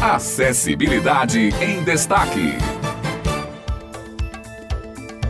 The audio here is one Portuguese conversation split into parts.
Acessibilidade em Destaque.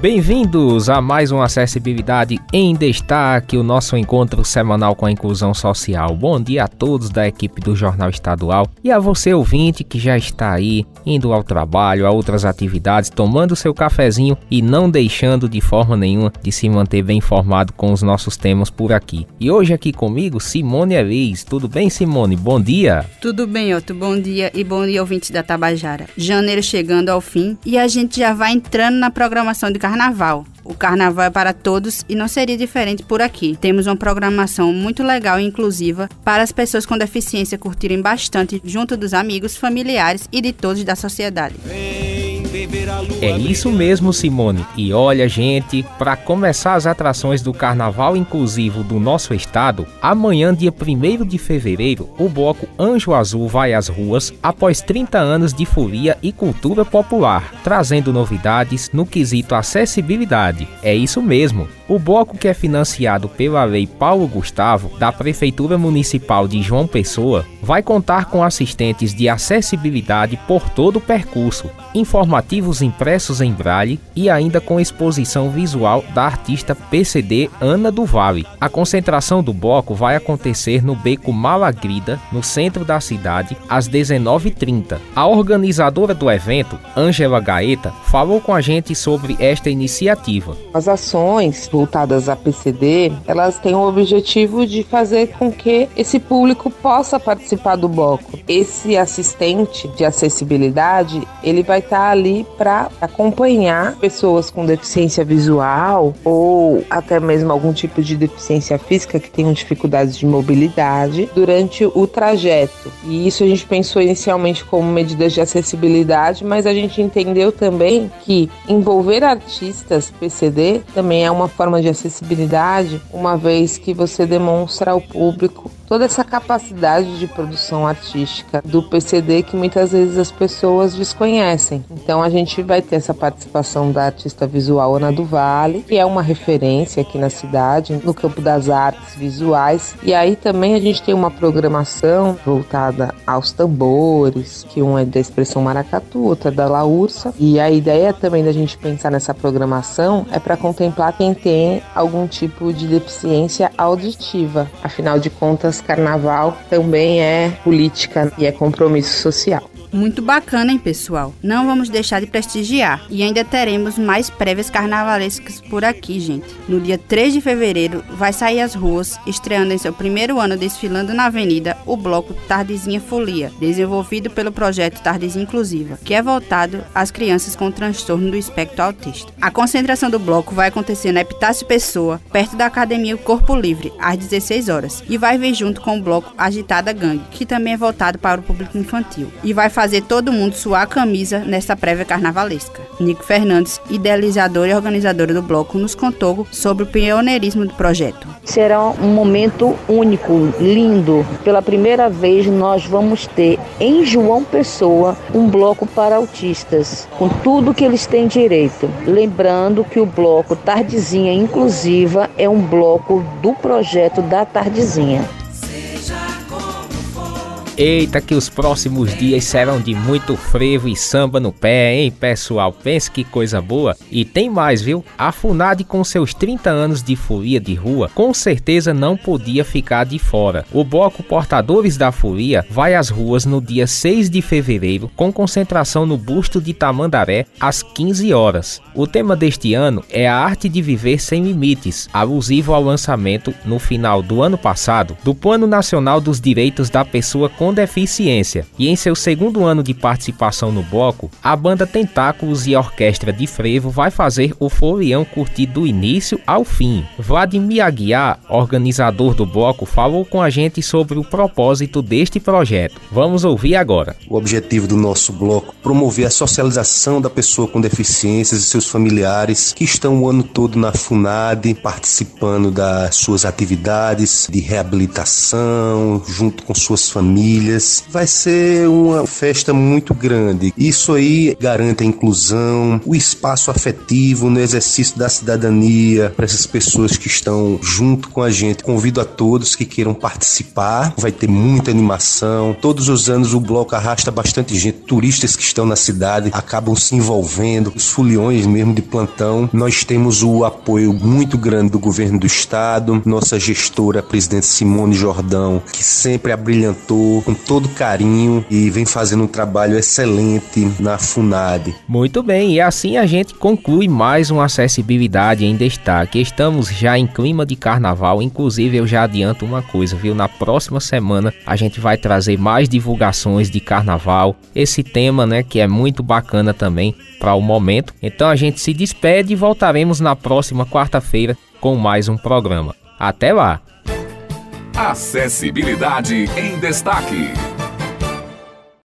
Bem-vindos a mais uma Acessibilidade em Destaque, o nosso encontro semanal com a inclusão social. Bom dia a todos da equipe do Jornal Estadual e a você ouvinte que já está aí indo ao trabalho, a outras atividades, tomando seu cafezinho e não deixando de forma nenhuma de se manter bem informado com os nossos temas por aqui. E hoje aqui comigo, Simone Elis. Tudo bem, Simone? Bom dia. Tudo bem, Otto. Bom dia e bom dia ouvintes da Tabajara. Janeiro chegando ao fim e a gente já vai entrando na programação de carnaval. O carnaval é para todos e não seria diferente por aqui. Temos uma programação muito legal e inclusiva para as pessoas com deficiência curtirem bastante junto dos amigos, familiares e de todos da sociedade. É isso mesmo, Simone. E olha, gente, para começar as atrações do Carnaval Inclusivo do nosso estado, amanhã, dia 1 de fevereiro, o bloco Anjo Azul vai às ruas após 30 anos de folia e cultura popular, trazendo novidades no quesito acessibilidade. É isso mesmo. O bloco que é financiado pela Lei Paulo Gustavo, da Prefeitura Municipal de João Pessoa, vai contar com assistentes de acessibilidade por todo o percurso, informativos impressos em braille e ainda com exposição visual da artista PCD Ana do Vale. A concentração do bloco vai acontecer no Beco Malagrida, no centro da cidade, às 19h30. A organizadora do evento, Ângela Gaeta, falou com a gente sobre esta iniciativa. As ações voltadas à PCD, elas têm o objetivo de fazer com que esse público possa participar do bloco. Esse assistente de acessibilidade, ele vai estar ali para acompanhar pessoas com deficiência visual ou até mesmo algum tipo de deficiência física que tenham dificuldades de mobilidade durante o trajeto. E isso a gente pensou inicialmente como medidas de acessibilidade, mas a gente entendeu também que envolver artistas PCD também é uma forma de acessibilidade, uma vez que você demonstra ao público toda essa capacidade de produção artística do PCD que muitas vezes as pessoas desconhecem. Então a gente vai ter essa participação da artista visual Ana do Vale, que é uma referência aqui na cidade, no campo das artes visuais. E aí também a gente tem uma programação voltada aos tambores, que um é da expressão maracatu, outra é da laúça. E a ideia também da gente pensar nessa programação é para contemplar quem tem algum tipo de deficiência auditiva. Afinal de contas, carnaval também é política e é compromisso social. Muito bacana, hein, pessoal? Não vamos deixar de prestigiar. E ainda teremos mais prévias carnavalescas por aqui, gente. No dia 3 de fevereiro, vai sair às ruas, estreando em seu primeiro ano desfilando na avenida, o bloco Tardezinha Folia, desenvolvido pelo projeto Tardezinha Inclusiva, que é voltado às crianças com transtorno do espectro autista. A concentração do bloco vai acontecer na Epitácio Pessoa, perto da Academia Corpo Livre, às 16 horas, e vai vir junto com o bloco Agitada Gangue, que também é voltado para o público infantil. E vai fazer todo mundo suar a camisa nesta prévia carnavalesca. Nico Fernandes, idealizador e organizador do bloco, nos contou sobre o pioneirismo do projeto. Será um momento único, lindo. Pela primeira vez nós vamos ter em João Pessoa um bloco para autistas, com tudo que eles têm direito. Lembrando que o bloco Tardezinha Inclusiva é um bloco do projeto da Tardezinha. Eita, que os próximos dias serão de muito frevo e samba no pé, hein, pessoal? Pense que coisa boa. E tem mais, viu? A FUNAD, com seus 30 anos de folia de rua, com certeza não podia ficar de fora. O bloco Portadores da Folia vai às ruas no dia 6 de fevereiro, com concentração no busto de Tamandaré, às 15 horas. O tema deste ano é a arte de viver sem limites, alusivo ao lançamento, no final do ano passado, do Plano Nacional dos Direitos da Pessoa com com deficiência. E em seu segundo ano de participação no bloco, a banda Tentáculos e a Orquestra de Frevo vai fazer o folião curtir do início ao fim. Vladimir Aguiar, organizador do bloco, falou com a gente sobre o propósito deste projeto. Vamos ouvir agora. O objetivo do nosso bloco é promover a socialização da pessoa com deficiências e seus familiares que estão o ano todo na FUNAD, participando das suas atividades de reabilitação, junto com suas famílias famílias. Vai ser uma festa muito grande. Isso aí garante a inclusão, o espaço afetivo no exercício da cidadania para essas pessoas que estão junto com a gente. Convido a todos que queiram participar. Vai ter muita animação. Todos os anos o bloco arrasta bastante gente, turistas que estão na cidade acabam se envolvendo, os foliões mesmo de plantão. Nós temos o apoio muito grande do governo do estado, nossa gestora, a presidente Simone Jordão, que sempre abrilhantou com todo carinho e vem fazendo um trabalho excelente na FUNAD. Muito bem, e assim a gente conclui mais uma acessibilidade em destaque. Estamos já em clima de carnaval, inclusive eu já adianto uma coisa, viu? Na próxima semana a gente vai trazer mais divulgações de carnaval, esse tema, né, que é muito bacana também para o momento. Então a gente se despede e voltaremos na próxima quarta-feira com mais um programa. Até lá! Acessibilidade em Destaque.